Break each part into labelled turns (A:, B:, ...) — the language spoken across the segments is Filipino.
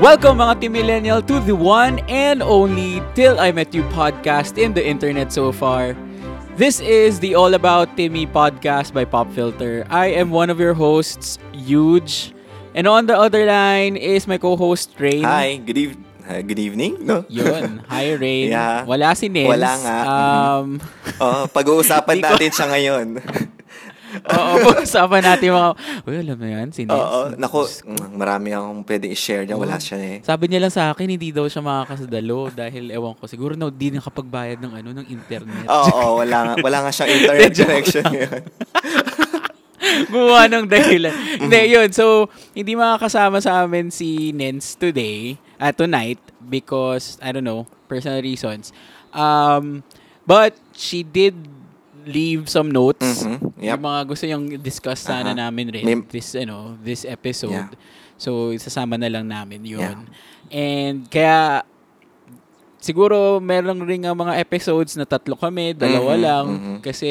A: Welcome mga Team Millennial to the one and only Till I Met You podcast in the internet so far. This is the All About Timmy podcast by Pop Filter. I am one of your hosts, Huge. And on the other line is my co-host, Rain.
B: Hi, good, eve- uh, good evening. No?
A: Yun. Hi, Rain.
B: Yeah.
A: Wala si Nels.
B: Wala nga.
A: Um,
B: Oh, pag-uusapan natin siya ngayon.
A: oo, pag-usapan natin mga, uy, alam mo yan, si Nels.
B: Oo, nako, marami akong pwede i-share niya. Wala siya eh.
A: Sabi niya lang sa akin, hindi daw siya makakasadalo dahil ewan ko, siguro na di nakapagbayad ng ano, ng internet.
B: Oo, oo, wala nga, wala nga siyang internet connection ngayon.
A: Gumawa ng dahilan. Hindi, yun. So, hindi makakasama sa amin si Nens today, uh, tonight, because, I don't know, personal reasons. Um, but, she did leave some notes.
B: Mhm, yep.
A: Yung mga gusto niyang discuss sana
B: Aha.
A: namin rin
B: May-
A: this, ano, this episode.
B: Yeah.
A: So, isasama na lang namin yun.
B: Yeah.
A: And, kaya, siguro meron rin nga mga episodes na tatlo kami, dalawa
B: Mhm,
A: lang.
B: mhm.
A: Kasi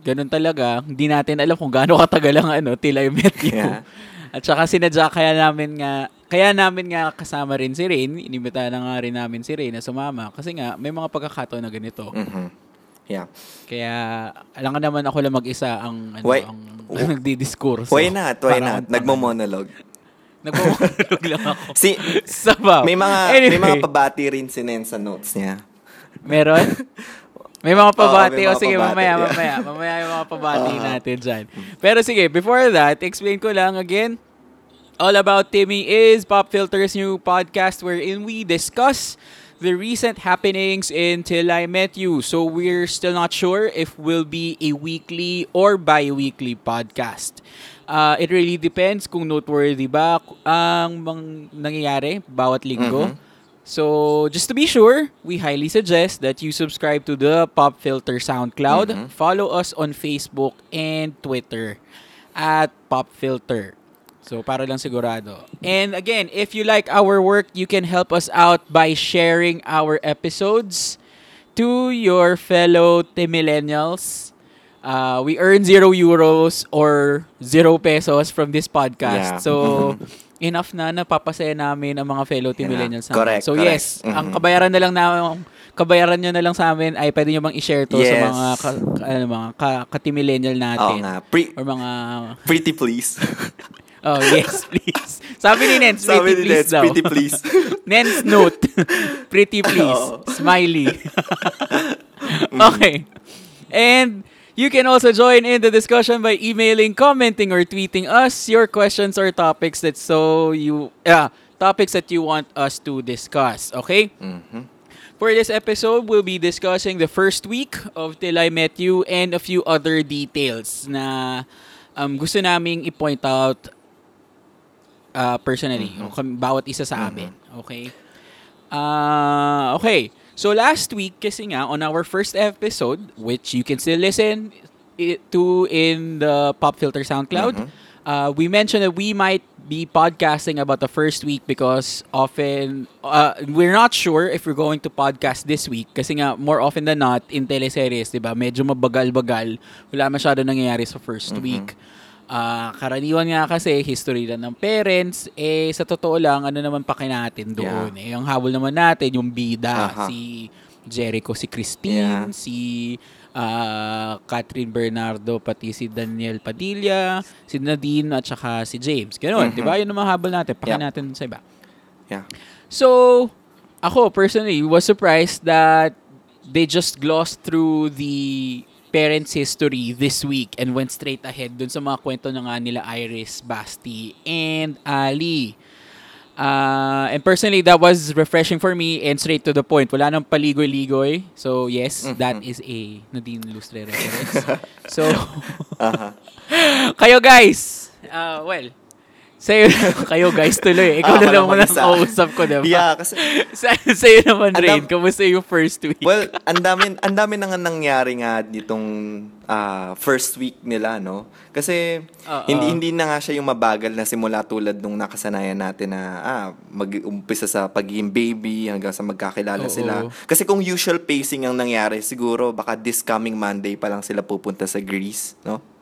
A: ganun talaga. Hindi natin alam kung gaano katagal ang ano, till I met you.
B: Yeah.
A: At saka sinadya kaya namin nga, kaya namin nga kasama rin si Rain. Inimbita na nga rin namin si Rain na sumama. Kasi nga, may mga pagkakataon na ganito.
B: Mhm. Yeah.
A: Kaya, alam ka naman ako lang mag-isa ang, ano,
B: Why-
A: ang, ang nagdi-discourse.
B: Why not? Why
A: Parang
B: not? Nagmo-monologue.
A: Nagmumulog lang ako.
B: Si,
A: Sabaw.
B: may mga,
A: Anyway,
B: may mga pabati rin si Nen sa notes niya.
A: Meron? May mga pabati.
B: Oo, may
A: o
B: mga
A: sige,
B: pabati,
A: mamaya, mamaya. Mamaya yung mga pabati
B: Oo.
A: natin dyan. Pero sige, before that, explain ko lang again. All About Timmy is Pop Filter's new podcast wherein we discuss the recent happenings in Till I Met You. So we're still not sure if will be a weekly or bi-weekly podcast. Uh, it really depends kung noteworthy ba ang mang nangyayari bawat linggo.
B: Mhm.
A: So, just to be sure, we highly suggest that you subscribe to the Pop Filter SoundCloud.
B: Mhm.
A: Follow us on Facebook and Twitter at Pop Filter. So, para lang sigurado. And again, if you like our work, you can help us out by sharing our episodes to your fellow Millennials. Uh, we earn zero euros or zero pesos from this podcast.
B: Yeah.
A: So, enough na napapasaya namin ang mga fellow
B: Yeah.
A: Millennials namin.
B: Correct,
A: So,
B: correct.
A: yes, ang
B: Mhm.
A: kabayaran na lang na kabayaran nyo na lang sa amin ay pwede nyo bang i-share to sa
B: Yes.
A: mga ka, ano, mga ka, ka-Millennial
B: Oo
A: natin.
B: nga. Pre-
A: Or mga
B: pretty please.
A: Oh, yes, please. Sabi ni Nens,
B: Sabi
A: pretty
B: ni
A: please
B: Nens,
A: daw.
B: pretty please.
A: Nens note. pretty please.
B: Oo.
A: Smiley. okay. And you can also join in the discussion by emailing, commenting, or tweeting us your questions or topics that so you uh, topics that you want us to discuss. Okay?
B: Mhm.
A: For this episode, we'll be discussing the first week of Till I Met You and a few other details na um, gusto naming i-point out uh, personally, kam- bawat isa sa amin. Okay? Uh, okay. So last week, kasi nga, on our first episode, which you can still listen to in the Pop Filter SoundCloud,
B: Mhm.
A: uh, we mentioned that we might be podcasting about the first week because often uh, we're not sure if we're going to podcast this week kasi nga more often than not in teleseries, 'di ba? Medyo mabagal-bagal. Wala masyado nangyayari sa first week. Ah, karaniwan nga kasi history lang ng parents eh sa totoo lang ano naman paki natin doon. Eh ang habol naman natin yung bida
B: Aha.
A: si Jericho, si Christine,
B: Yeah.
A: si ah, Catherine Bernardo, pati si Daniel Padilla, si Nadine at saka si James. Ganun,
B: Mhm.
A: 'di ba? Yun ang mga habol natin, paki
B: Yeah.
A: natin sa iba.
B: Yeah.
A: So, ako personally was surprised that they just glossed through the parents' history this week and went straight ahead dun sa mga kwento na nga nila Iris, Basti, and Ali. Uh, and personally, that was refreshing for me and straight to the point. Wala nang paligoy-ligoy. So, yes, that is a Nadine Lustre reference. so,
B: Aha.
A: kayo guys, uh, well, sa'yo, kayo guys tuloy. Ikaw na lang muna ang kausap ko, diba?
B: Yeah, kasi
A: Sa, sa'yo naman,
B: Ang
A: Rain. Kamusta yung first week?
B: Well, ang dami, ang dami na nga nangyari nga nitong ah, first week nila, no? Kasi
A: Oo.
B: hindi hindi na nga siya yung mabagal na simula tulad nung nakasanayan natin na ah, mag-umpisa sa pagiging baby hanggang sa magkakilala
A: Oo.
B: sila. Kasi kung usual pacing ang nangyari, siguro baka this coming Monday pa lang sila pupunta sa Greece, no?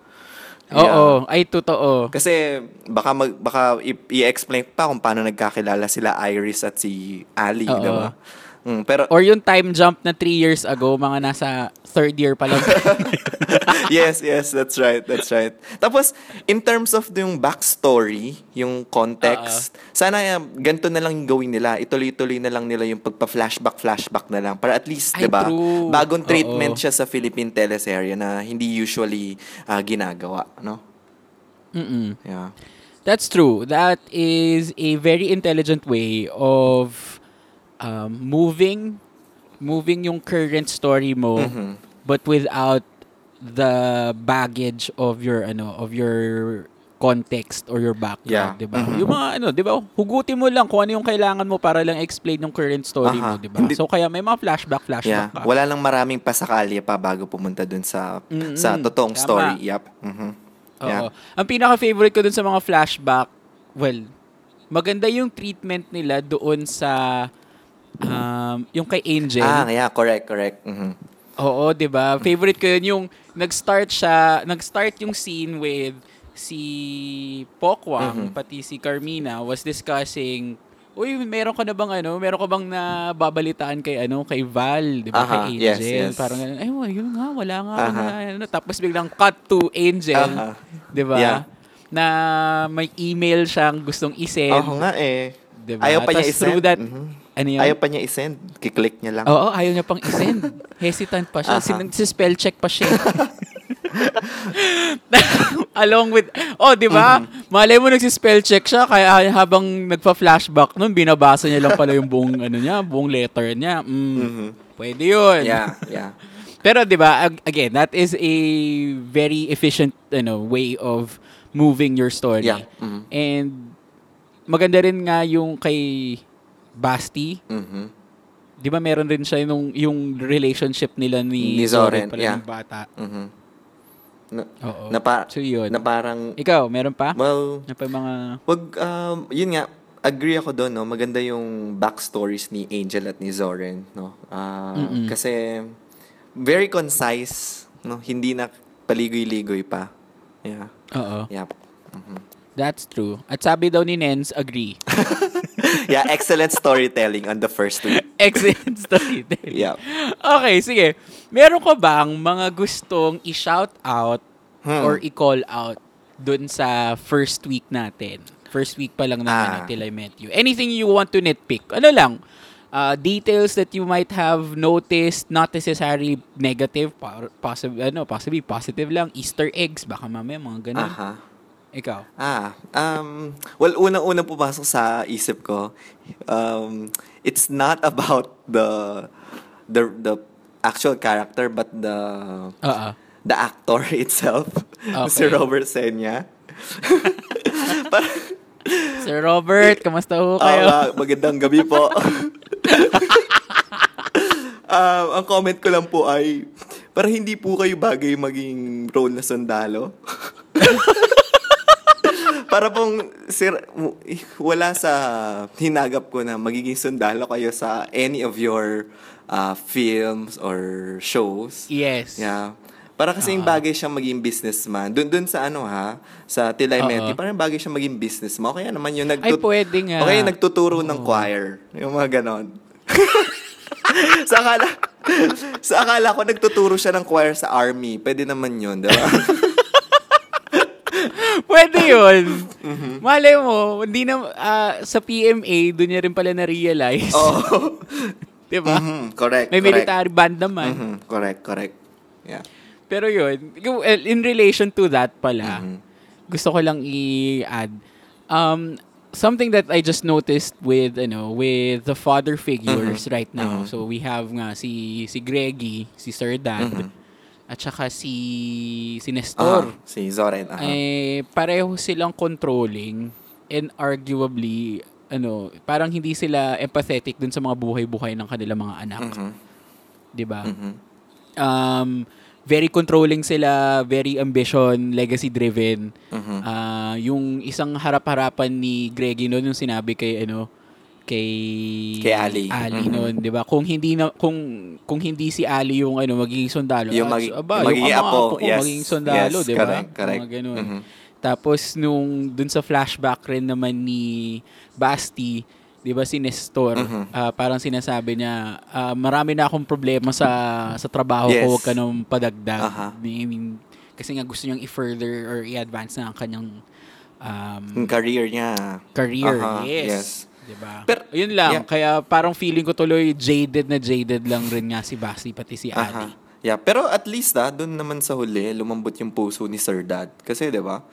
A: Oo, ay totoo.
B: Kasi baka mag, baka i- i-explain pa kung paano nagkakilala sila Iris at si Ali,
A: Oo.
B: di ba? Mm, pero
A: Or yung time jump na three years ago, mga nasa third year pa lang.
B: yes, yes, that's right, that's right. Tapos, in terms of yung backstory, yung context, sana uh, ganito na lang yung gawin nila. Ituloy-tuloy na lang nila yung pagpa-flashback, flashback na lang. Para at least, di ba, bagong treatment
A: Oo.
B: siya sa Philippine teleserye na hindi usually ah, ginagawa, no?
A: Mm-mm.
B: Yeah.
A: That's true. That is a very intelligent way of um, moving moving yung current story mo
B: Mhm.
A: but without the baggage of your ano of your context or your background,
B: Yeah.
A: 'di ba?
B: Mhm.
A: Yung mga ano, 'di ba? Hugutin mo lang kung ano yung kailangan mo para lang explain yung current story mo,
B: Aha.
A: 'di ba?
B: Hindi-
A: So kaya may mga flashback
B: Yeah.
A: flashback ka.
B: Wala lang maraming pasakalya pa bago pumunta dun sa
A: Mm-mm.
B: sa totoong
A: Tama.
B: story. Yep. Mhm.
A: Oo.
B: Yeah.
A: Ang pinaka-favorite ko dun sa mga flashback, well, maganda yung treatment nila doon sa um, yung kay Angel.
B: Ah, yeah, correct, correct. Mhm.
A: Oo, 'di ba? Favorite ko 'yun yung nag-start siya, nag-start yung scene with si Pokwang
B: Mhm.
A: pati si Carmina was discussing Uy, meron ka na bang ano? Meron ka bang nababalitaan kay ano, kay Val, 'di ba?
B: Aha,
A: kay
B: yes,
A: Angel.
B: yes.
A: Parang ganun, ay, well, yun nga, wala nga
B: Aha.
A: wala, ano. Tapos biglang cut to Angel,
B: Aha.
A: 'di ba?
B: Yeah.
A: Na may email siyang gustong i-send,
B: Oo nga eh.
A: 'di ba?
B: Ayaw pa niya
A: Tas
B: i-send.
A: through that,
B: Mhm.
A: Ano yun?
B: Ayaw pa niya i-send. Kiklik niya lang.
A: Oo, ayaw niya pang i-send. Hesitant pa siya.
B: Aha.
A: Sin- si spell check pa siya. Along with, oh, di ba?
B: Mm-hmm.
A: Malay mo nagsi-spell check siya, kaya habang nagpa-flashback nun, binabasa niya lang pala yung buong, ano niya, buong letter niya. Mm,
B: Mhm.
A: Pwede yun.
B: Yeah, yeah.
A: Pero di ba, ag- again, that is a very efficient ano, way of moving your story.
B: Yeah. Mhm.
A: And maganda rin nga yung kay Basti,
B: Mhm.
A: Di ba meron rin siya yung, yung relationship nila ni,
B: Ni Zoren,
A: pala
B: yeah.
A: ng bata.
B: Mhm. Na,
A: Oo.
B: na, pa-
A: so yun.
B: na parang,
A: Ikaw, meron pa?
B: well,
A: Na pa mga...
B: wag, um, yun nga, agree ako doon, no? Maganda yung backstories ni Angel at ni Zoren, no?
A: Mm-mm.
B: kasi, very concise, no? Hindi na paligoy-ligoy pa. Yeah.
A: Oo.
B: Yep. Mhm.
A: That's true. At sabi daw ni Nens, agree.
B: yeah, excellent storytelling on the first week.
A: Excellent storytelling.
B: Yep.
A: Okay, sige. Meron ka bang mga gustong i-shout out
B: Hmm.
A: or i-call out dun sa first week natin? First week pa lang ng
B: Ah.
A: Till I Met You. Anything you want to nitpick? Ano lang? Uh, details that you might have noticed, not necessarily negative, possibly, ano, possibly positive lang. Easter eggs, baka mamaya mga ganun.
B: Aha.
A: Ikaw.
B: Ah, um, well, unang-unang pumasok sa isip ko, um, it's not about the the the actual character but the
A: Oo.
B: the actor itself, si
A: Okay.
B: Robert Senya. Parang,
A: Sir Robert, kamusta ho kayo?
B: ah, magandang gabi po. um, ang comment ko lang po ay, para hindi po kayo bagay maging role na sundalo. Para pong sir, wala sa hinagap ko na magiging sundalo kayo sa any of your uh, films or shows.
A: yes.
B: Yeah. Para kasing bagay siyang maging businessman. Doon doon sa ano ha, sa Tilay. Meti, parang bagay siyang maging businessman. O kaya naman yung
A: Ay,
B: nagtut-
A: pwede nga.
B: o kaya nagtuturo ng choir. Yung mga ganon. sa akala, sa akala ko nagtuturo siya ng choir sa army. Pwede naman yun, di ba?
A: Pwede yun.
B: Mm-hmm.
A: Malay mo, hindi na, ah, sa PMA, doon niya rin pala na-realize.
B: Oo.
A: Di ba?
B: Mhm, Correct.
A: May
B: correct.
A: military band naman.
B: Mhm, Correct, correct. Yeah.
A: Pero yun, well, in relation to that pala,
B: Mhm.
A: gusto ko lang i-add, um, something that I just noticed with, ano, with the father figures right now.
B: Mhm.
A: So, we have nga si, si Greggy, si Sir Dad,
B: Mhm.
A: At saka si, si Nestor.
B: si Zoren. Aha.
A: eh pareho silang controlling and arguably ano, parang hindi sila empathetic dun sa mga buhay-buhay ng kanilang mga anak,
B: Mhm,
A: 'di ba?
B: mhm.
A: Um very controlling sila, very ambition, legacy driven.
B: Mhm.
A: Ah, yung isang harap-harapan ni Greggy noon yung sinabi kay ano kay
B: Kay Ali.
A: Ali
B: Mhm.
A: noon, 'di ba? Kung hindi na kung kung hindi si Ali yung ano magiging sundalo,
B: Yung
A: ah,
B: magi-
A: aba,
B: magiging
A: yung ama
B: apo,
A: ko
B: yes.
A: magiging sundalo,
B: Yes,
A: 'di ba?
B: correct, correct.
A: Mga ganun.
B: Mhm.
A: Tapos nung dun sa flashback rin naman ni Basti, 'di ba si Nestor,
B: Mhm.
A: ah, parang sinasabi niya, ah, marami na akong problema sa sa trabaho
B: Yes.
A: ko, wag ka nang padagdag.
B: Aha.
A: I mean, kasi nga gusto niyang i-further or i-advance na ang kanyang um,
B: career niya.
A: career.
B: Aha,
A: yes.
B: yes.
A: 'Di ba?
B: Pero-
A: yun lang,
B: yeah.
A: kaya parang feeling ko tuloy jaded na jaded lang rin nga si Basti pati si
B: Aha.
A: Ali.
B: Yeah, pero at least ah, doon naman sa huli, lumambot yung puso ni Sir Dad. Kasi, di ba,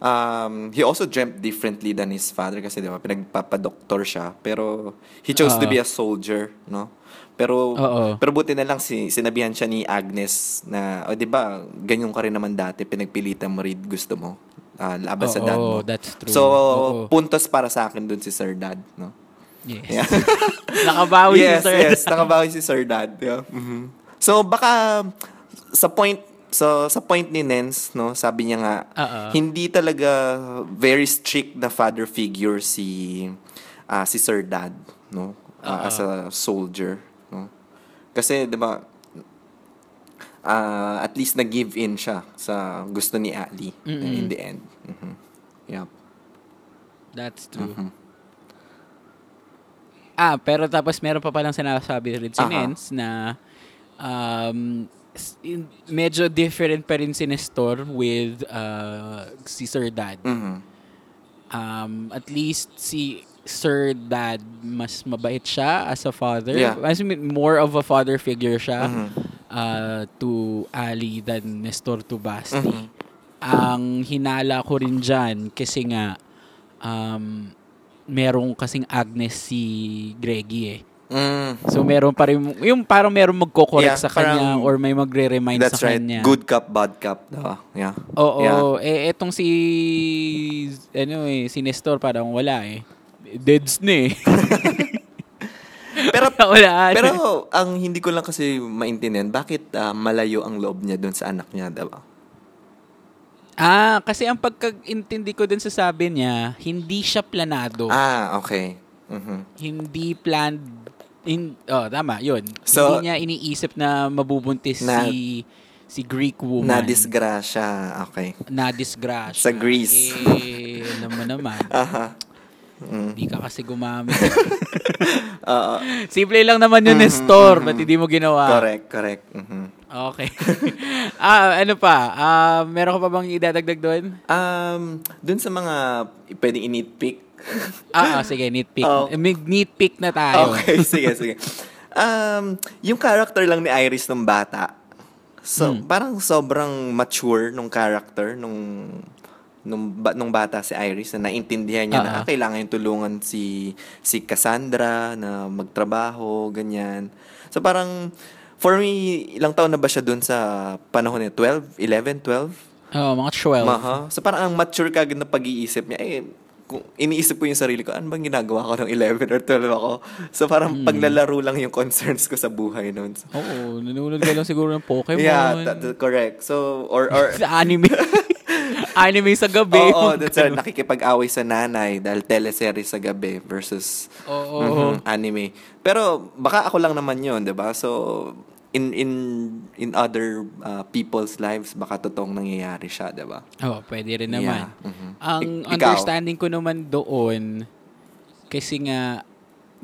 B: um, he also dreamt differently than his father kasi, di ba, pinagpapadoktor siya. Pero, he chose to
A: Oo.
B: be a soldier, no? Pero,
A: Oo.
B: pero buti na lang si, sinabihan siya ni Agnes na, o di ba, ganyan ka rin naman dati, pinagpilitan mo rin gusto mo. Ah, laban sa dad mo.
A: that's true.
B: So,
A: Oo.
B: puntos para sa akin doon si Sir Dad, no?
A: Yes.
B: Yeah.
A: Nakabawi
B: yes,
A: si Sir.
B: yes. Nakabawi si Sir Dad. Yeah. Mhm. So, baka sa point so sa point ni Nens, no, sabi niya nga
A: Oo.
B: hindi talaga very strict na father figure si ah, si Sir Dad, no,
A: Oo.
B: as a soldier, no. Kasi 'di ba ah, at least nag-give in siya sa gusto ni Ali
A: Mm-mm.
B: in the end. Mhm. Yep.
A: That's true.
B: Mhm.
A: Ah, pero tapos meron pa palang sinasabi rin si. Nens na um, in- medyo different pa rin si Nestor with uh, si Sir Dad.
B: Mhm.
A: Um, at least si Sir Dad mas mabait siya as a father.
B: Yeah.
A: As in, more of a father figure siya
B: Mhm.
A: Uh, to Ali than Nestor to Basti.
B: Mhm.
A: Ang hinala ko rin dyan kasi nga um, merong kasing Agnes si Greggy eh.
B: Mm.
A: So meron pa rin, yung parang meron magko-correct
B: Yeah,
A: sa kanya
B: parang-
A: or may magre-remind
B: That's
A: sa
B: right.
A: kanya.
B: Good cup, bad cup. diba? Yeah.
A: Oo,
B: Yeah.
A: eh etong si ano eh, si Nestor parang wala eh. Deads na eh.
B: Pero
A: wala.
B: pero ang hindi ko lang kasi maintindihan, bakit ah, malayo ang loob niya doon sa anak niya, diba?
A: ah, kasi ang pagkaintindi ko dun sa sabi niya, hindi siya planado.
B: Ah, okay. Mhm.
A: Hindi planned in oh tama yun
B: So-
A: hindi niya iniisip na mabubuntis
B: Na-
A: si si Greek woman
B: Na disgrasya. Okay.
A: na disgrasya
B: Sa Greece.
A: eh mo naman
B: Aha. Mm.
A: hindi ka kasi gumamit
B: Oo.
A: simple lang naman yun
B: Mhm,
A: Nestor
B: mhm.
A: ba't hindi mo ginawa
B: correct, correct. Mhm.
A: okay ah ano pa ah meron ka pa bang idadagdag doon
B: Um, doon sa mga pwedeng i-nitpick.
A: ah, ah sige nitpick
B: Oh.
A: Eh, may nitpick na tayo
B: Okay, sige, sige. Um, yung character lang ni Iris nung bata, so,
A: Hmm.
B: parang sobrang mature nung character nung nung, ba, nung bata si Iris na naintindihan niya na
A: Ah, ah.
B: ah, kailangan yung tulungan si si Cassandra na magtrabaho, ganyan. So parang for me, ilang taon na ba siya dun sa panahon niya? 12? 11? 12?
A: oh mga 12
B: Maha. So parang ang mature kagad na pag-iisip niya, eh, kung iniisip ko yung sarili ko, ano bang ginagawa ko ng 11 or 12 ako? So parang
A: Hmm.
B: paglalaro lang yung concerns ko sa buhay noon. So,
A: Oo, nanonood ka lang siguro ng Pokemon.
B: yeah, that, that- correct. So, or, or,
A: sa anime. anime sa gabi.
B: Oo, that's right. Nakikipag-away sa nanay dahil teleserye sa gabi versus
A: Oo.
B: mhm, anime. Pero baka ako lang naman yun, 'di ba? So in in in other uh, people's lives baka totoong nangyayari siya, 'di ba?
A: Oh, pwede rin naman.
B: Yeah, mhm.
A: Ang
B: ikaw?
A: understanding ko naman doon, kasi nga,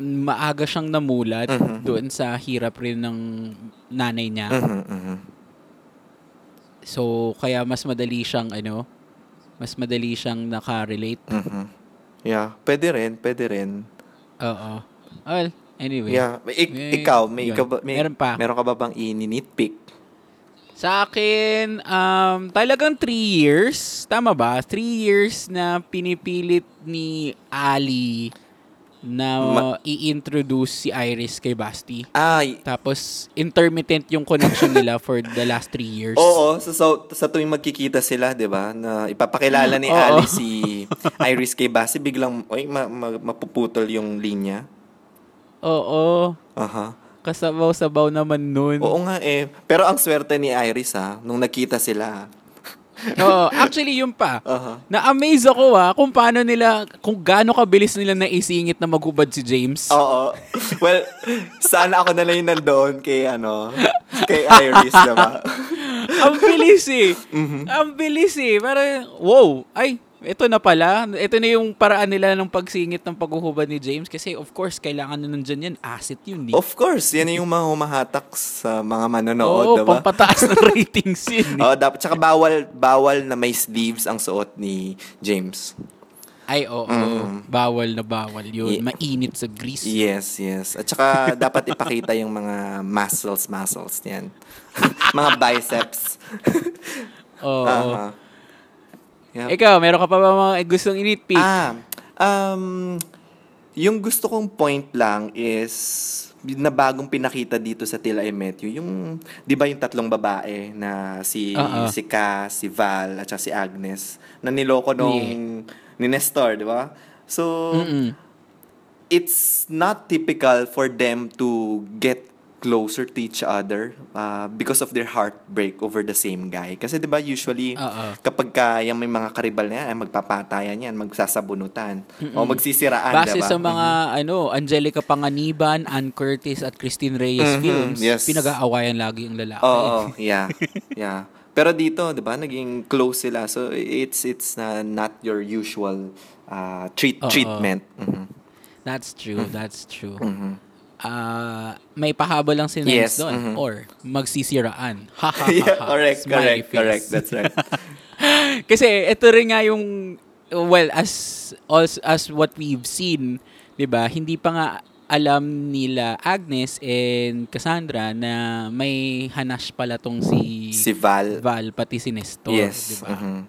A: maaga siyang namulat
B: Mhm.
A: doon sa hirap rin ng nanay niya.
B: Mhm, mhm.
A: So, kaya mas madali siyang, ano, mas madali siyang nakarelate.
B: Mhm. Yeah, pwede rin, pwede rin.
A: Oo. Well, anyway.
B: Yeah, Ik-
A: Eh,
B: ikaw, may,
A: yun.
B: ikaw ba- may
A: Meron pa.
B: Meron ka ba bang i-nitpick?
A: Sa akin, um, talagang three years. Tama ba? Three years na pinipilit ni Ali na
B: Ma-
A: i-introduce si Iris kay Basti.
B: Ay,
A: Tapos, intermittent yung connection nila for the last three years.
B: Oo, so, so sa tuwing magkikita sila, 'di ba, na ipapakilala ni
A: Oo.
B: Ali si Iris kay Basi, biglang oy ma, ma- mapuputol yung linya.
A: Oo.
B: Aha.
A: Kasabaw-sabaw naman nun.
B: Oo nga eh. Pero ang swerte ni Iris ha, nung nakita sila,
A: Oo, actually yun pa.
B: Uh-huh.
A: Na-amaze ako ah kung paano nila, kung gaano kabilis nila naisingit na maghubad si James.
B: Oo. Well, sana ako na lang yung nandoon kay, ano, kay Iris, diba?
A: Ang bilis eh.
B: Mm-hmm.
A: Ang bilis eh. Parang, wow, ay, ito na pala. Ito na yung paraan nila ng pagsingit ng paghuhubad ni James. Kasi of course, kailangan na nandyan yan. Asset yun eh.
B: Of course, yan yung mga humahatak sa mga manonood,
A: Oo,
B: diba?
A: pampataas ng ratings yun eh.
B: Oo, dapat, tsaka bawal, bawal na may sleeves ang suot ni James.
A: Ay, oo. Bawal na bawal yun.
B: Mm. Ye-
A: Mainit sa grease.
B: Yes, yes. At saka dapat ipakita yung mga muscles, muscles niyan. mga biceps.
A: Oo.
B: Aha. Yep.
A: Ikaw, meron ka pa ba mga gustong initpick?
B: Ah, um, yung gusto kong point lang is na bagong pinakita dito sa Till I Met You, yung, di ba yung tatlong babae na si,
A: Oo.
B: si Ka, si Val, at si Agnes, na niloko nung, ni Nestor, di ba? So,
A: Mm-mm.
B: it's not typical for them to get closer to each other uh, because of their heartbreak over the same guy. Kasi 'di ba usually
A: Oo.
B: kapag ka yung may mga karibal na yan, ay magpapatayan yan, magsasabunutan o magsisiraan,
A: Base
B: 'di ba?
A: sa mga ano, Angelica Panganiban, Ann Curtis at Christine Reyes
B: Mhm,
A: films,
B: yes.
A: pinag-aawayan lagi yung lalaki.
B: Oo, yeah. Yeah. Pero dito, 'di ba, naging close sila. So it's it's uh, not your usual uh, treat treatment. Mhm.
A: That's true, that's true.
B: Mhm.
A: Ah, may pahabol lang si
B: Yes,
A: Nance doon
B: mhm.
A: or magsisiraan. Ha ha ha.
B: yeah,
A: ha.
B: correct,
A: Smiley
B: correct,
A: face.
B: correct. That's right.
A: Kasi ito rin nga yung well as as, as what we've seen, 'di ba? Hindi pa nga alam nila Agnes and Cassandra na may hanash pala tong si
B: si Val.
A: Val pati si Nestor,
B: yes.
A: 'di ba?
B: mhm.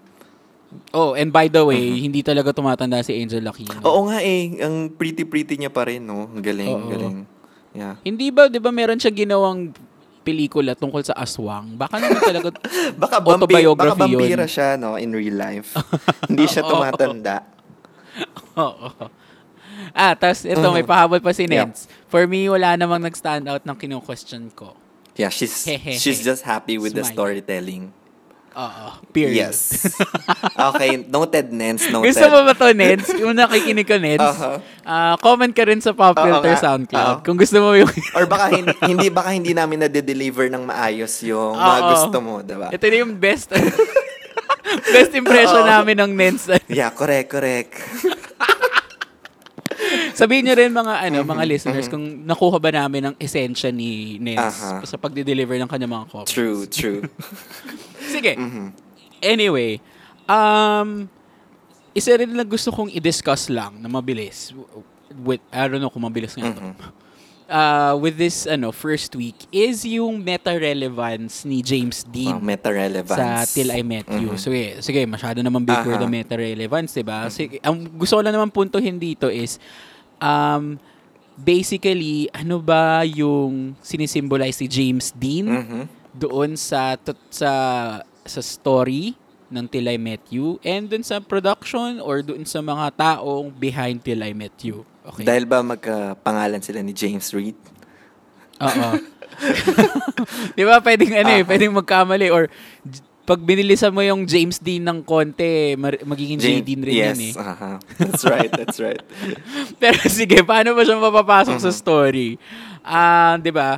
A: Oh, and by the way, hindi talaga tumatanda si Angel Aquino.
B: Oo nga eh, ang pretty-pretty niya pa rin, no? Ang Galing,
A: Oo.
B: galing. Yeah.
A: Hindi ba, 'di ba, meron siya ginawang pelikula tungkol sa aswang? Baka naman talaga
B: Baka, vampi-
A: Autobiography
B: baka vampira
A: yun.
B: siya, no, in real life. Hindi siya tumatanda.
A: Oo. Ah, tapos ito, may pahabol pa si
B: Mm-hmm. Yeah.
A: Neds. For me, wala namang nag-stand out ng kino-question ko.
B: Yeah, she's she's just happy with the
A: Smile.
B: storytelling.
A: Oo. Period.
B: Yes. okay, noted, Nens, noted.
A: Gusto mo ba to, Neds? Kung nakikinig ka, Neds,
B: Uh-huh.
A: ah, comment ka rin sa Pop Filter
B: nga.
A: SoundCloud.
B: Oo.
A: Kung gusto mo yung...
B: Or baka hindi, hindi baka hindi namin na-deliver ng maayos yung mga
A: Oo.
B: gusto mo, 'di ba?
A: ito na yung best... best impression
B: Oo.
A: namin ng Neds.
B: Yeah, correct, correct.
A: Sabihin nyo rin mga ano, mga listeners kung nakuha ba namin ang esensya ni Neds
B: Aha.
A: sa pagde-deliver ng kanyang mga comments.
B: True, true.
A: Sige. Anyway, um, isa rin na gusto kong i-discuss lang na mabilis. With, I don't know kung mabilis nga to. Uh, with this ano first week is yung meta-relevance ni James Dean
B: Oh, meta-relevance.
A: sa Till I Met You. So, sige, sige, masyado naman big word
B: Aha.
A: ang meta-relevance, diba? Sige, ang gusto ko lang naman puntuhin dito is, um, basically, ano ba yung sinisimbolize si James Dean
B: Mhm.
A: doon sa t- sa sa story ng Till I Met You and dun sa production or dun sa mga taong behind Till I Met You. Okay.
B: Dahil ba magkapangalan sila ni James Reed?
A: Oo. Di ba pwedeng ano eh, pwedeng magkamali or j- pag binilisan mo yung James Dean ng konti, mar- magiging J.
B: Jane-
A: Dean rin
B: yes,
A: yan eh.
B: aha. That's right, that's right.
A: Pero sige, paano ba siya mapapasok
B: Mm-hmm.
A: sa story? Ah, 'di ba?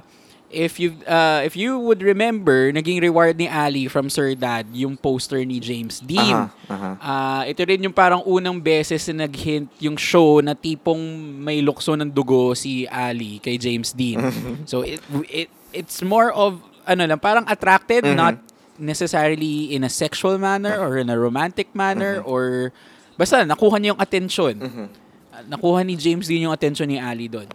A: If you uh, if you would remember, naging reward ni Ali from Sir Dad yung poster ni James Dean.
B: Aha, aha.
A: Ah, ito rin yung parang unang beses na nag-hint yung show na tipong may lukso ng dugo si Ali kay James Dean. so it, it it's more of ano lang parang attracted
B: Mhm.
A: not necessarily in a sexual manner or in a romantic manner
B: Mm-hmm.
A: or basta nakuha niya yung attention.
B: Mhm.
A: Ah, Nakuha ni James Dean yung attention ni Ali doon.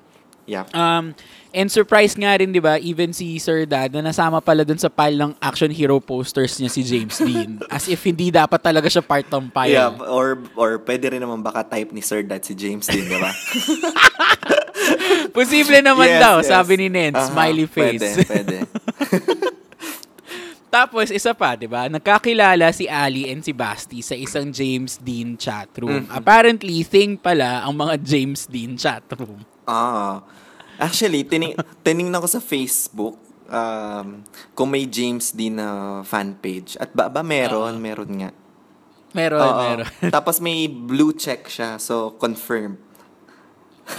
B: Yeah.
A: Um, and surprise nga rin, di ba, even si Sir Dad na nasama pala dun sa pile ng action hero posters niya si James Dean. As if hindi dapat talaga siya part ng pile.
B: Yeah, or or pwede rin naman baka type ni Sir Dad si James din, di ba?
A: Posible naman
B: Yes,
A: daw,
B: yes.
A: sabi ni Nens,
B: Aha,
A: smiley face.
B: Pwede, pwede.
A: Tapos, isa pa, di ba? Nagkakilala si Ali and si Basti sa isang James Dean chatroom.
B: Mm-hmm.
A: Apparently, thing pala ang mga James Dean chatroom.
B: Ah. Actually, tining tiningnan ko sa Facebook um, kung may James Dean na fan page. At ba, ba meron? Meron nga.
A: Meron,
B: Oo.
A: meron.
B: Tapos may blue check siya. So, confirm.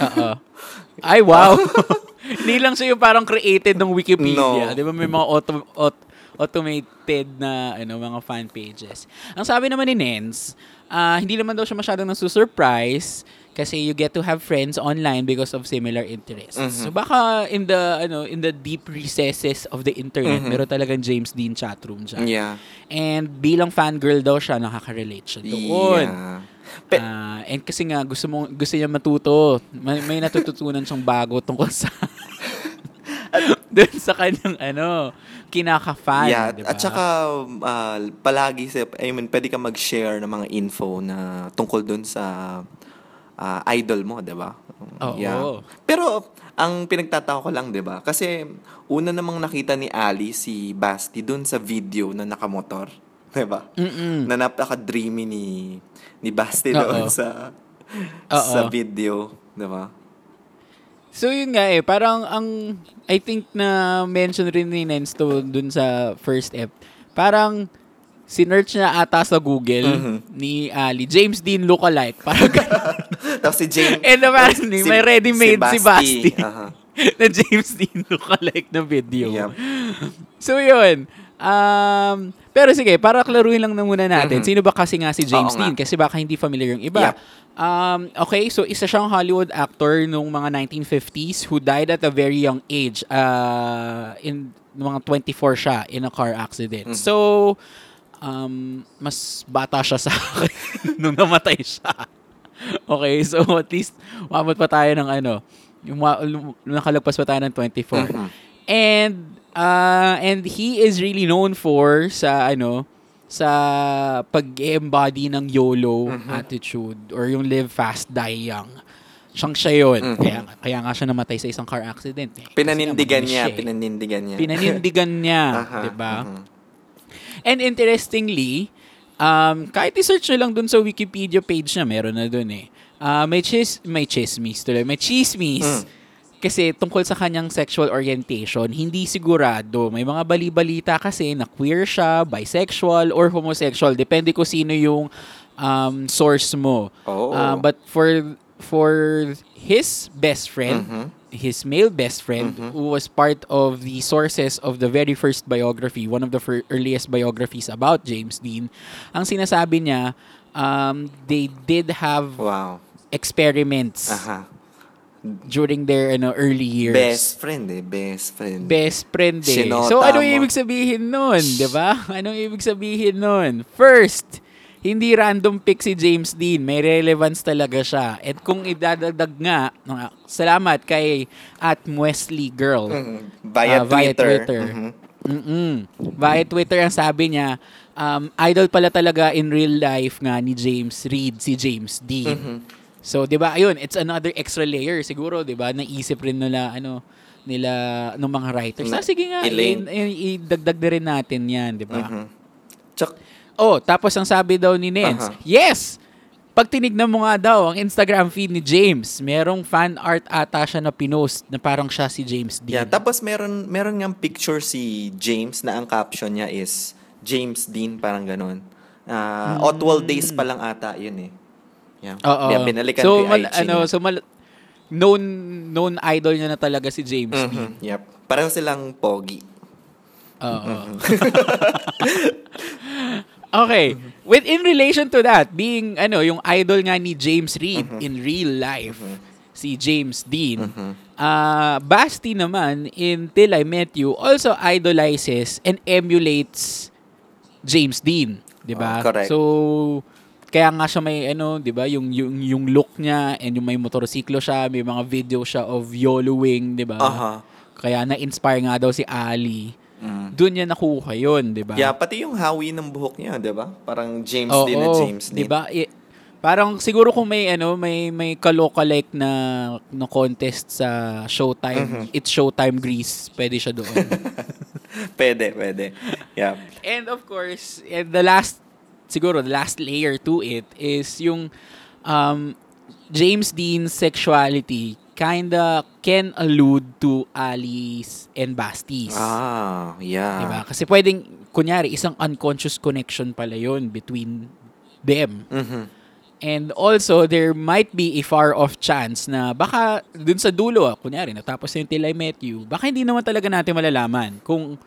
A: Oo. Ay, wow. Hindi lang siya yung parang created ng Wikipedia.
B: No.
A: Di ba may mga auto, aut- automated na ano mga fan pages. Ang sabi naman ni Nens, ah, hindi naman daw siya masyadong nasusurprise kasi you get to have friends online because of similar interests.
B: Mm-hmm.
A: So baka in the ano in the deep recesses of the internet,
B: Mm-hmm.
A: meron talagang James Dean chatroom dyan.
B: Yeah.
A: And bilang fangirl daw siya, nakaka-relate siya doon.
B: Yeah. Pe-
A: Ah, and kasi nga gusto mo gusto niya matuto. May, may natututunan siyang bago tungkol sa doon sa kanyang ano, kinaka-fan,
B: yeah,
A: di ba?
B: at saka ah, palagi I mean, pwede ka mag-share ng mga info na tungkol dun sa ah, idol mo, 'di ba?
A: Oo.
B: Pero ang pinagtataka ko lang, 'di ba? Kasi una namang nakita ni Ali si Basti dun sa video na nakamotor, 'di ba? Na napaka-dreamy ni ni Basti
A: Oo.
B: doon sa
A: Oo.
B: sa video, 'di ba?
A: So yun nga eh, parang ang I think na mention rin ni Nens to dun sa first ep. Parang sinearch niya ata sa Google
B: Mhm.
A: ni Ali, James Dean lookalike. Parang
B: Tapos si James
A: And apparently, may ready-made si Basti.
B: Aha.
A: na James Dean lookalike na video.
B: Yep.
A: So yun. Um, pero sige, para klaruhin lang na muna natin.
B: Mhm.
A: Sino ba kasi nga si James
B: Oo nga.
A: Dean? Kasi baka hindi familiar yung iba.
B: Yep.
A: Um, okay, so isa siyang Hollywood actor nung mga 1950s who died at a very young age. Uh, in mga 24 siya in a car accident.
B: Mhm.
A: So, um, mas bata siya sa akin nung namatay siya. Okay, so at least umabot pa tayo ng ano, yung nakalagpas pa tayo ng 24.
B: Mhm.
A: And uh, and he is really known for sa ano sa pag-embody ng YOLO
B: Mhm.
A: attitude or yung live fast die young. Siyang siya yun.
B: Mhm.
A: Kaya, kaya nga siya namatay sa isang car accident. Eh.
B: Pinanindigan niya,
A: siya eh.
B: pinanindigan niya.
A: Pinanindigan niya,
B: Aha,
A: 'di ba?
B: mhm.
A: And interestingly, um, kahit i-search nyo lang dun sa Wikipedia page niya, meron na dun eh. Ah, may chis may chismis tuloy. May chismis.
B: Mm.
A: Kasi tungkol sa kanyang sexual orientation, hindi sigurado. May mga bali-balita kasi na queer siya, bisexual, or homosexual. Depende ko sino yung um, source mo.
B: Oo.
A: Ah, but for for his best friend,
B: Mhm.
A: his male best friend,
B: Mhm.
A: who was part of the sources of the very first biography, one of the fir- earliest biographies about James Dean, ang sinasabi niya, um, they did have
B: Wow.
A: experiments
B: Aha.
A: during their ano, early years.
B: Best friend eh, best friend.
A: Best friend eh.
B: Sinota
A: So,
B: mo.
A: ibig sabihin nun? di ba? Anong ibig sabihin nun? First, hindi random pick si James Dean. May relevance talaga siya. At kung idadagdag nga, salamat kay at Wesley Girl.
B: Mhm. Via
A: Ah, via
B: Twitter.
A: Twitter.
B: Mhm.
A: Mm-mm. Via Twitter ang sabi niya, um, idol pala talaga in real life nga ni James Reed, si James Dean.
B: Mhm.
A: So, 'di ba? Ayun, it's another extra layer siguro, 'di ba? Naisip rin nila ano nila ng mga writers.
B: Na-
A: Na, sige nga, idagdag na rin natin 'yan, 'di ba?
B: Mhm. Tsak,
A: Oh, tapos ang sabi daw ni Nens,
B: Aha.
A: yes! Pag tinignan mo nga daw ang Instagram feed ni James, merong fan art ata siya na pinost na parang siya si James Dean.
B: yeah, tapos meron meron ngang picture si James na ang caption niya is James Dean parang ganun. Ah, Otwell Days pa lang ata 'yun eh. Yeah.
A: Oo.
B: Yeah, binalikan
A: so, mal- ano, so mal- known known idol niya na talaga si James
B: Mhm.
A: Dean.
B: Yep. Pareho silang pogi.
A: Oo. okay. With in relation to that, being ano, yung idol nga ni James Reed in real life, si James Dean. Ah, Basti naman in Till I Met You also idolizes and emulates James Dean, 'di ba?
B: Oh, correct.
A: so kaya nga siya may ano, 'di ba, yung yung yung look niya and yung may motorsiklo siya, may mga video siya of YOLOing, 'di ba?
B: Aha.
A: Kaya na-inspire nga daw si Ali.
B: Mm.
A: Doon niya nakuha yun, di ba?
B: Yeah, pati yung hawi ng buhok niya, 'di ba? Parang James
A: Oo,
B: Dean na James Dean.
A: Di ba? I- parang siguro kung may ano, may may kaloka-like na na contest sa Showtime,
B: Mm-hmm.
A: It's Showtime Greece, pwede siya doon.
B: pwede, pwede. Yeah.
A: and of course, and the last siguro the last layer to it is yung um James Dean's sexuality kinda can allude to Alice and Bastis.
B: Ah, yeah.
A: Diba? Kasi pwedeng, kunyari, isang unconscious connection pala yon between them.
B: Mhm.
A: And also, there might be a far-off chance na baka dun sa dulo, ah, kunyari, natapos na yung Till I Met You, baka hindi naman talaga natin malalaman kung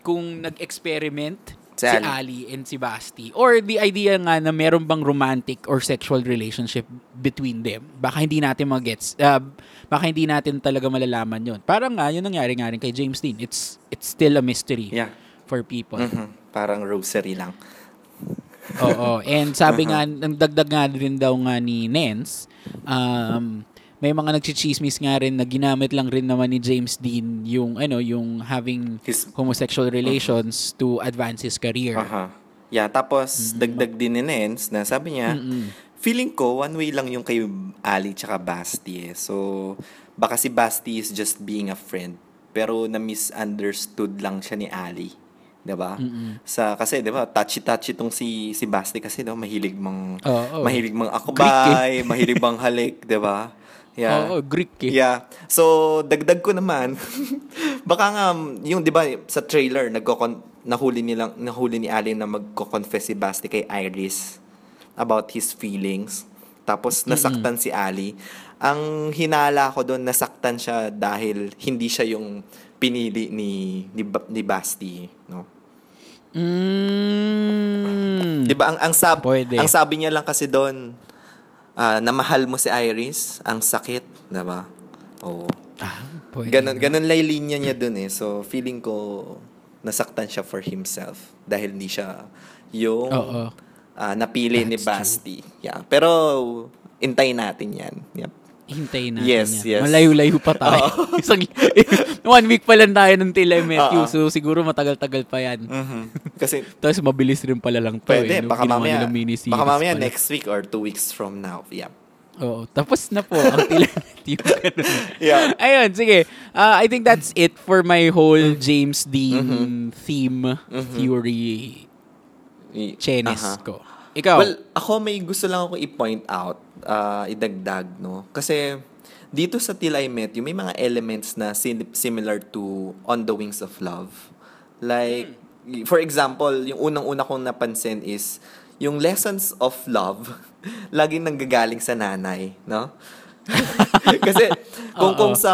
A: kung nag-experiment
B: Si
A: si,
B: Ali.
A: Ali and si Basti. Or the idea nga na meron bang romantic or sexual relationship between them. Baka hindi natin magets. Uh, baka hindi natin talaga malalaman yon. Parang nga, yun nangyari nga rin kay James Dean. It's, it's still a mystery
B: Yeah.
A: for people.
B: Mhm. Parang rosary lang.
A: Oo. And sabi nga, ang dagdag nga rin daw nga ni Nens, um, may mga nagchichismis nga rin na ginamit lang rin naman ni James Dean yung ano yung having
B: His-
A: homosexual relations to advance his career.
B: Aha. Yeah, tapos dagdag din ni Nens na sabi niya, feeling ko one way lang yung kay Ali tsaka Basti eh. So, baka si Basti is just being a friend. Pero na-misunderstood lang siya ni Ali. 'Di ba? Sa kasi 'di ba, touchy-touchy tong si si Basti kasi ba, mahilig mang
A: Oo.
B: mahilig mang
A: Greek
B: akbay, mahilig mang halik, 'di ba? Yeah.
A: Oo, Greek eh.
B: Yeah. So, dagdag ko naman, baka nga, yung, di ba, sa trailer, nagkokon, nahuli, nilang, nahuli ni Alin na magko-confess si Basti kay Iris about his feelings. Tapos, nasaktan si Ali. Ang hinala ko doon, nasaktan siya dahil hindi siya yung pinili ni ni, ni Basti, no?
A: Mm.
B: 'Di ba ang ang sab
A: Pwede.
B: ang sabi niya lang kasi doon ah, na mahal mo si Iris, ang sakit, 'di ba? Oo.
A: Ah, pwede.
B: Ganon, ganon lang linya niya dun eh. So, feeling ko, nasaktan siya for himself. Dahil hindi siya yung
A: Oo.
B: ah, napili ni
A: That's
B: Basti. Yeah. Pero, intayin natin yan. Yep.
A: Hintayin natin
B: Yes,
A: yan.
B: yes.
A: Malayo-layo pa tayo. Isang, one week pa lang tayo ng Till I Met You. So, siguro matagal-tagal pa yan.
B: Mhm. Kasi,
A: Tapos mabilis rin pala lang to.
B: pwede.
A: eh, nung
B: Baka mamaya, baka mamaya
A: pala.
B: next week or two weeks from now. Yep.
A: Oo. Tapos na po ang. Ganun.
B: Yeah.
A: Ayun, sige. Uh, I think that's it for my whole
B: Mm-hmm.
A: James Dean theme theory
B: I-
A: chenis
B: Aha.
A: ko. Ikaw?
B: Well, ako may gusto lang ako i-point out, ah, idagdag, no? Kasi dito sa Till I Met You, may mga elements na sim- similar to On the Wings of Love. Like, for example, yung unang-una kong napansin is yung lessons of love, laging nanggagaling sa nanay, no? Kasi kung
A: Oo.
B: kung sa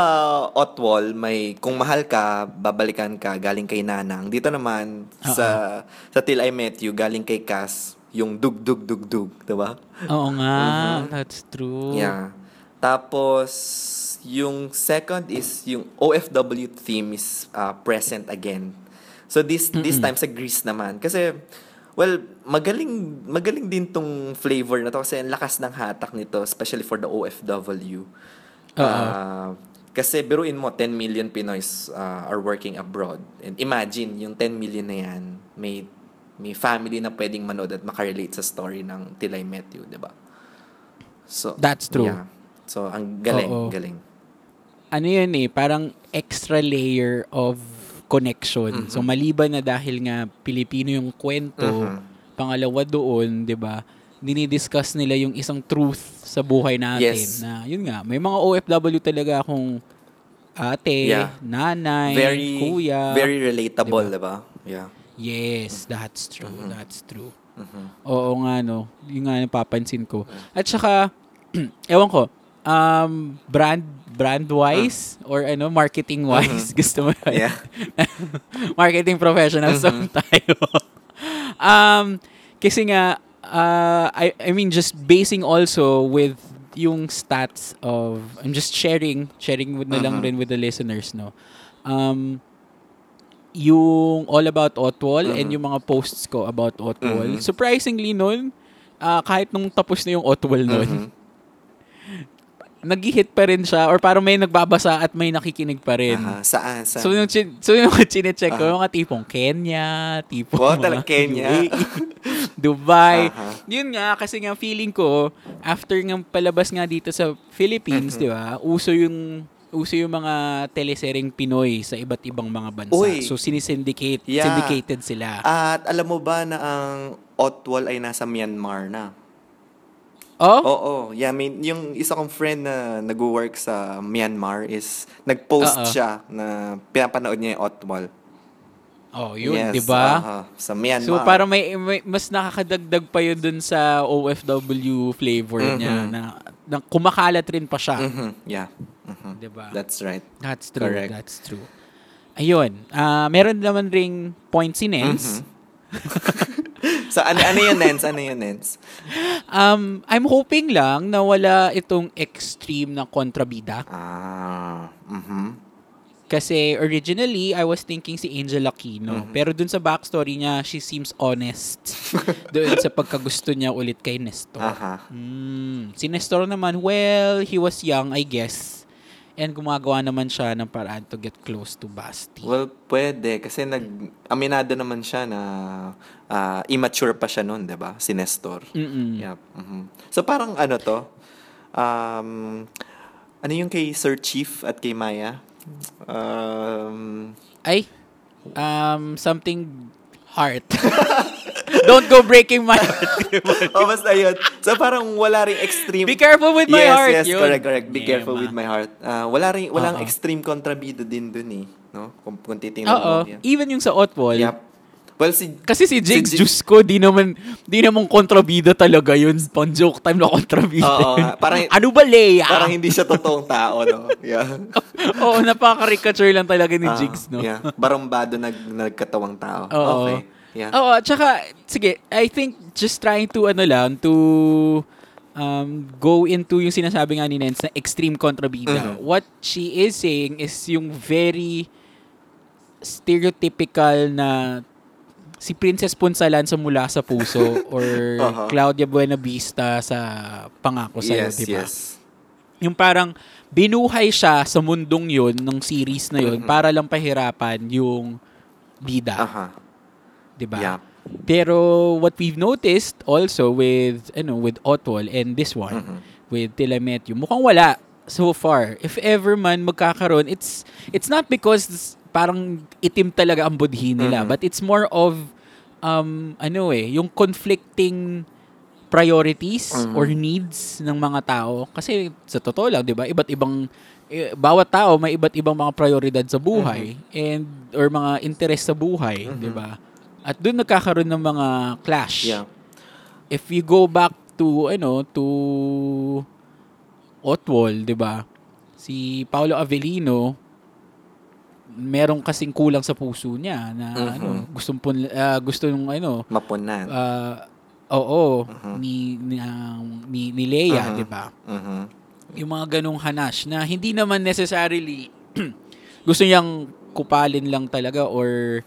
B: Otwal may kung mahal ka, babalikan ka galing kay Nanang. Dito naman sa sa Till I Met You galing kay Cass yung dug dug dug dug, 'di ba?
A: Oo nga. That's true.
B: Mm-hmm. Yeah. Tapos yung second is yung OFW theme is uh, present again. So this this time sa Greece naman kasi well, magaling magaling din tong flavor na to kasi ang lakas ng hatak nito especially for the OFW. Uh, kasi biruin mo 10 million Pinoys uh, are working abroad. And imagine yung 10 million na yan may may family na pwedeng manood at makarelate sa story ng Till I Met You, 'di ba? So
A: That's true.
B: Yeah. So ang galing,
A: Oo.
B: galing.
A: ano yun eh, parang extra layer of connection. So maliban na dahil nga Pilipino yung kwento,
B: Mhm.
A: pangalawa doon, 'di ba? Dinidiscuss nila yung isang truth sa buhay natin
B: Yes.
A: na yun nga, may mga OFW talaga akong ate,
B: Yeah.
A: nanay,
B: Very
A: kuya.
B: very relatable, 'di ba? Yeah.
A: Yes, that's true. That's true.
B: Mhm.
A: Oo nga no. Yung nga napapansin ko. At saka ewan ko, um brand brand wise or ano marketing wise gusto mo yun?
B: Yeah.
A: marketing professionals mm tayo. um kasi nga uh, I I mean just basing also with yung stats of I'm just sharing sharing with na lang
B: Mhm.
A: rin with the listeners no. Um yung all about Otwal and
B: Mhm.
A: yung mga posts ko about Otwal.
B: Mhm.
A: Surprisingly nun, ah, kahit nung tapos na yung Otwal nun,
B: Mhm.
A: nag-hit pa rin siya or parang may nagbabasa at may nakikinig pa rin.
B: Aha, saan? saan?
A: So yung, chin, so yung chinecheck ko, yung mga tipong Kenya, tipong
B: Wow,
A: mga
B: Kenya.
A: UAE, Dubai.
B: Aha.
A: Yun nga, kasi nga feeling ko, after nga palabas nga dito sa Philippines,
B: Mhm.
A: di ba, uso yung uso yung mga teleseryeng Pinoy sa iba't ibang mga bansa.
B: Uy.
A: So sinisyndicate,
B: Yeah.
A: syndicated sila.
B: At alam mo ba na ang Otwal ay nasa Myanmar na?
A: Oh?
B: Oo, yeah, I mean, yung isa kong friend na nag-work sa Myanmar is nag-post
A: Oo.
B: siya na pinapanood niya yung Otwal.
A: Oh, yun,
B: Yes,
A: 'di ba?
B: aha, sa Myanmar.
A: So parang may, may- mas nakakadagdag pa yun dun sa OFW flavor niya
B: Mhm.
A: na, na kumakalat rin pa siya,
B: Mhm, yeah. Mhm.
A: 'di ba?
B: That's right.
A: That's true.
B: Correct.
A: That's true. Ayun. ah meron naman ring point si Nens.
B: Mhm. so, ano, ano yun, Nens? Ano yun, Nens?
A: Um, I'm hoping lang na wala itong extreme na kontrabida.
B: Ah, mhm.
A: Kasi originally, I was thinking si Angel Aquino.
B: Mm-hmm.
A: Pero dun sa backstory niya, she seems honest. doon sa pagkagusto niya ulit kay Nestor.
B: Aha.
A: Mm, si Nestor naman, well, he was young, I guess. And gumagawa naman siya ng paraan to get close to Basti.
B: Well, pwede. Kasi nag, aminado naman siya na ah, immature pa siya noon, di ba? Si Nestor.
A: Mm-mm.
B: Yep. mhm. So, parang ano to? Um, ano yung kay Sir Chief at kay Maya? Um,
A: Ay, um, something heart. Don't go breaking my heart.
B: oh, basta yun. So, parang wala ring extreme...
A: Be careful with my
B: yes,
A: heart.
B: Yes,
A: yun.
B: correct, correct. Be
A: Yeah,
B: careful
A: ma.
B: with my heart. Ah, wala ring, walang
A: Oo.
B: extreme kontrabida din dun eh. No? Kung, kung titingnan
A: Oo.
B: mo. Yeah.
A: Even yung sa Otwall.
B: Yep. Well, si...
A: Kasi si Jigs
B: Si Jigs-
A: Juice ko, di naman, di naman kontrabida talaga yun. Pang joke time na kontrabida.
B: Oo, parang-
A: ano ba, Leia?
B: Parang hindi siya totoong tao, no? Yeah.
A: Oo, napaka-caricature lang talaga ni
B: Ah,
A: Jigs, no?
B: Yeah. Barumbado nag, nagkatawang tao.
A: Oo.
B: Okay. Yeah.
A: Oo, at saka, sige, I think just trying to, ano lang, to um, go into yung sinasabi nga ni Nens na extreme kontrabida.
B: Mhm.
A: What she is saying is yung very stereotypical na si Princess Punsalan sa Mula sa Puso or
B: Uh-huh.
A: Claudia Buenavista sa Pangako Sa'yo,
B: yes,
A: di ba?
B: yes.
A: Yung parang binuhay siya sa mundong yun, ng series na yun,
B: Mhm.
A: para lang pahirapan yung bida.
B: Aha.
A: 'di ba?
B: Yeah.
A: Pero what we've noticed also with ano with Otwal and this one
B: Mhm.
A: with Tilametyo, mukhang wala so far. If ever man magkakaroon, it's it's not because parang itim talaga ang budhi nila,
B: Mhm.
A: but it's more of um ano eh, yung conflicting priorities
B: Mhm.
A: or needs ng mga tao kasi sa totoo lang, 'di ba? Iba't ibang eh, bawat tao may iba't ibang mga prioridad sa buhay and or mga interest sa buhay,
B: Mhm.
A: 'di ba? At doon nagkakaroon ng mga clash.
B: Yeah.
A: If you go back to ano to Otwol, 'di ba? Si Paolo Avellino merong kasing kulang sa puso niya na
B: Mhm.
A: ano gustong pun, ah, gusto nung ano
B: Mapunan.
A: ah, oo
B: Mhm.
A: ni ni, ah, ni ni Leia,
B: Mhm.
A: 'di ba?
B: Mhm.
A: Yung mga ganong hanash na hindi naman necessarily gusto niyang kupalin lang talaga or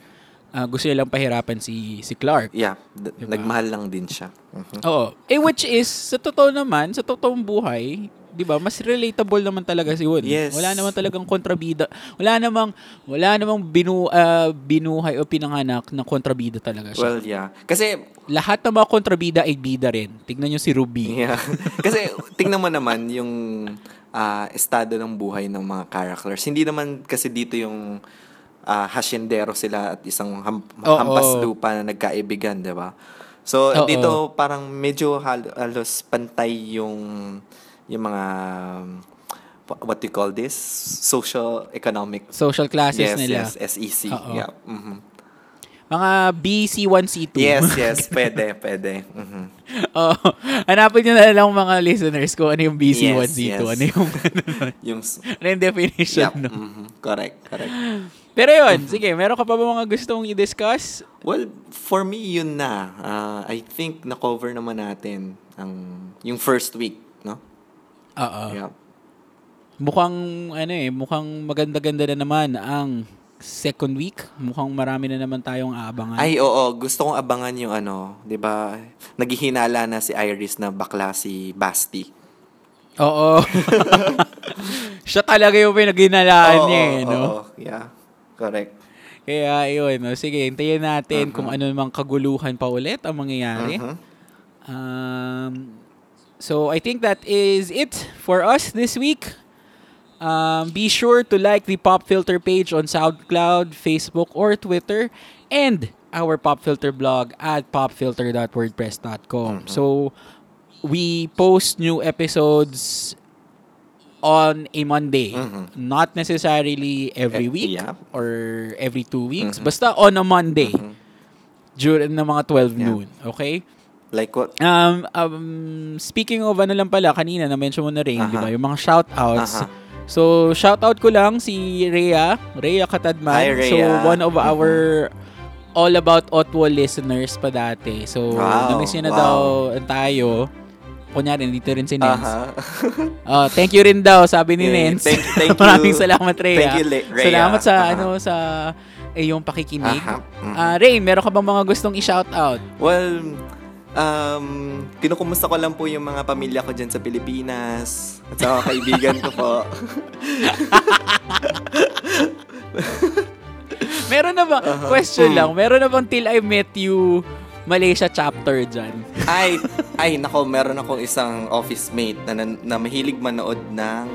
A: ah, gusto niya lang pahirapan si si Clark.
B: Yeah. D-
A: Diba?
B: Nagmahal lang din siya. Mhm.
A: Oo. Eh which is sa totoo naman, sa totoong buhay, 'di ba? Mas relatable naman talaga si Wood.
B: Yes.
A: Wala naman talagang kontrabida. Wala namang wala namang binu ah, binuhay o pinanganak na kontrabida talaga siya.
B: Well, yeah. Kasi
A: Lahat ng mga kontrabida ay bida rin. Tignan niyo si Ruby.
B: Yeah. Kasi tingnan mo naman yung ah, estado ng buhay ng mga characters. Hindi naman kasi dito yung ah, hasyendero sila at isang ham-
A: Oo.
B: hampas lupa na nagkaibigan, di ba? So,
A: Oo.
B: dito parang medyo hal- halos pantay yung yung mga what do you call this? Social economic
A: Social classes
B: yes,
A: nila.
B: yes, SEC.
A: Oo.
B: Yeah. mhm.
A: Mga BC1, C2.
B: Yes, yes, pwede, pwede. Mhm.
A: Oo. Hanapin nyo na lang mga listeners ko ano yung BC1,
B: Yes,
A: C2.
B: yes.
A: Ano yung,
B: Yung
A: ano yung definition.
B: Yep.
A: no?
B: mhm. Correct, correct.
A: Pero yun, sige, meron ka pa ba mga gustong i-discuss?
B: Well, for me, yun na. Ah, I think na-cover naman natin ang yung first week, no?
A: Oo.
B: Yeah.
A: Mukhang, ano eh, mukhang maganda-ganda na naman ang second week. Mukhang marami na naman tayong aabangan.
B: Ay, oo. Gusto kong abangan yung ano, di ba? Naghihinala na si Iris na bakla si Basti.
A: Oo. Siya talaga yung pinaghinalaan niya eh, no?
B: oo. Yeah. Correct.
A: Kaya yun, no? sige, hintayin natin
B: Mhm.
A: kung ano namang kaguluhan pa ulit ang mangyayari.
B: Mhm.
A: Um, so I think that is it for us this week. Um, be sure to like the Pop Filter page on SoundCloud, Facebook, or Twitter, and our Pop Filter blog at popfilter.wordpress.com. So we post new episodes on a Monday.
B: Mhm.
A: Not necessarily every
B: Eh,
A: week
B: yeah.
A: or every two weeks.
B: Mhm.
A: Basta on a Monday.
B: Mhm.
A: During the mga 12
B: Yeah.
A: noon. Okay?
B: Like what?
A: Um, um, speaking of ano lang pala, kanina na-mention mo na rin, di ba? Yung mga shoutouts.
B: Aha.
A: So, shoutout ko lang si Rhea. Rhea Katadman.
B: Hi, Rhea.
A: So, one of
B: Mhm.
A: our all about Otwol listeners pa dati. So,
B: Wow,
A: namiss niya na
B: wow.
A: daw tayo. Kunyari, dito rin si Nens.
B: Aha.
A: Oh, thank you rin daw, sabi ni
B: Yeah,
A: Nens.
B: thank- thank you.
A: Maraming salamat, Rhea.
B: Thank you, Le- Rhea.
A: Salamat sa,
B: Aha.
A: ano, sa eh, yung pakikinig.
B: Aha. Mhm.
A: Ah, Rain, meron ka bang mga gustong i-shoutout?
B: Well, um, kinukumusta ko lang po yung mga pamilya ko dyan sa Pilipinas. At sa mga kaibigan ko po.
A: Meron na ba, question lang, meron na bang Till I Met You Malaysia chapter dyan?
B: ay, ay, nako, meron akong isang office mate na, na, na mahilig manood ng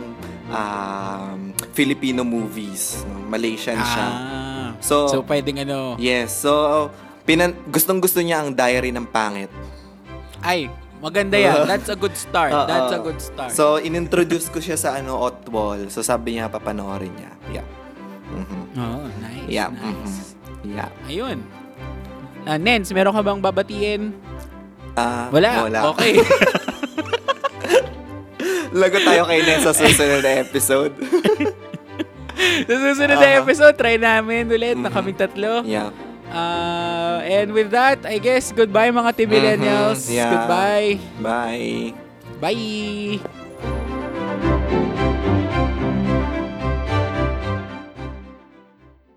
B: um, Filipino movies. Malaysian siya.
A: Ah,
B: So,
A: so pwedeng ano,
B: yes. So, pinan, gustong gusto niya ang diary ng pangit.
A: ay, maganda yan. That's a good start.
B: Oo.
A: That's a good start.
B: So, inintroduce ko siya sa ano, Otwall. So, sabi niya, papanoorin niya. Yeah. Mhm.
A: oh, nice,
B: Yeah.
A: nice.
B: mhm. Yeah.
A: Ayun. Ah, Nens, meron ka bang babatiin?
B: Ah,
A: Wala.
B: Wala.
A: Okay.
B: Lago tayo kay Nen sa susunod na episode.
A: Sa susunod na
B: Aha.
A: episode, try namin ulit na
B: Mhm.
A: kaming tatlo.
B: yeah.
A: Ah, and with that, I guess, goodbye mga T-Millennials.
B: Mhm, yeah.
A: Goodbye.
B: Bye.
A: Bye.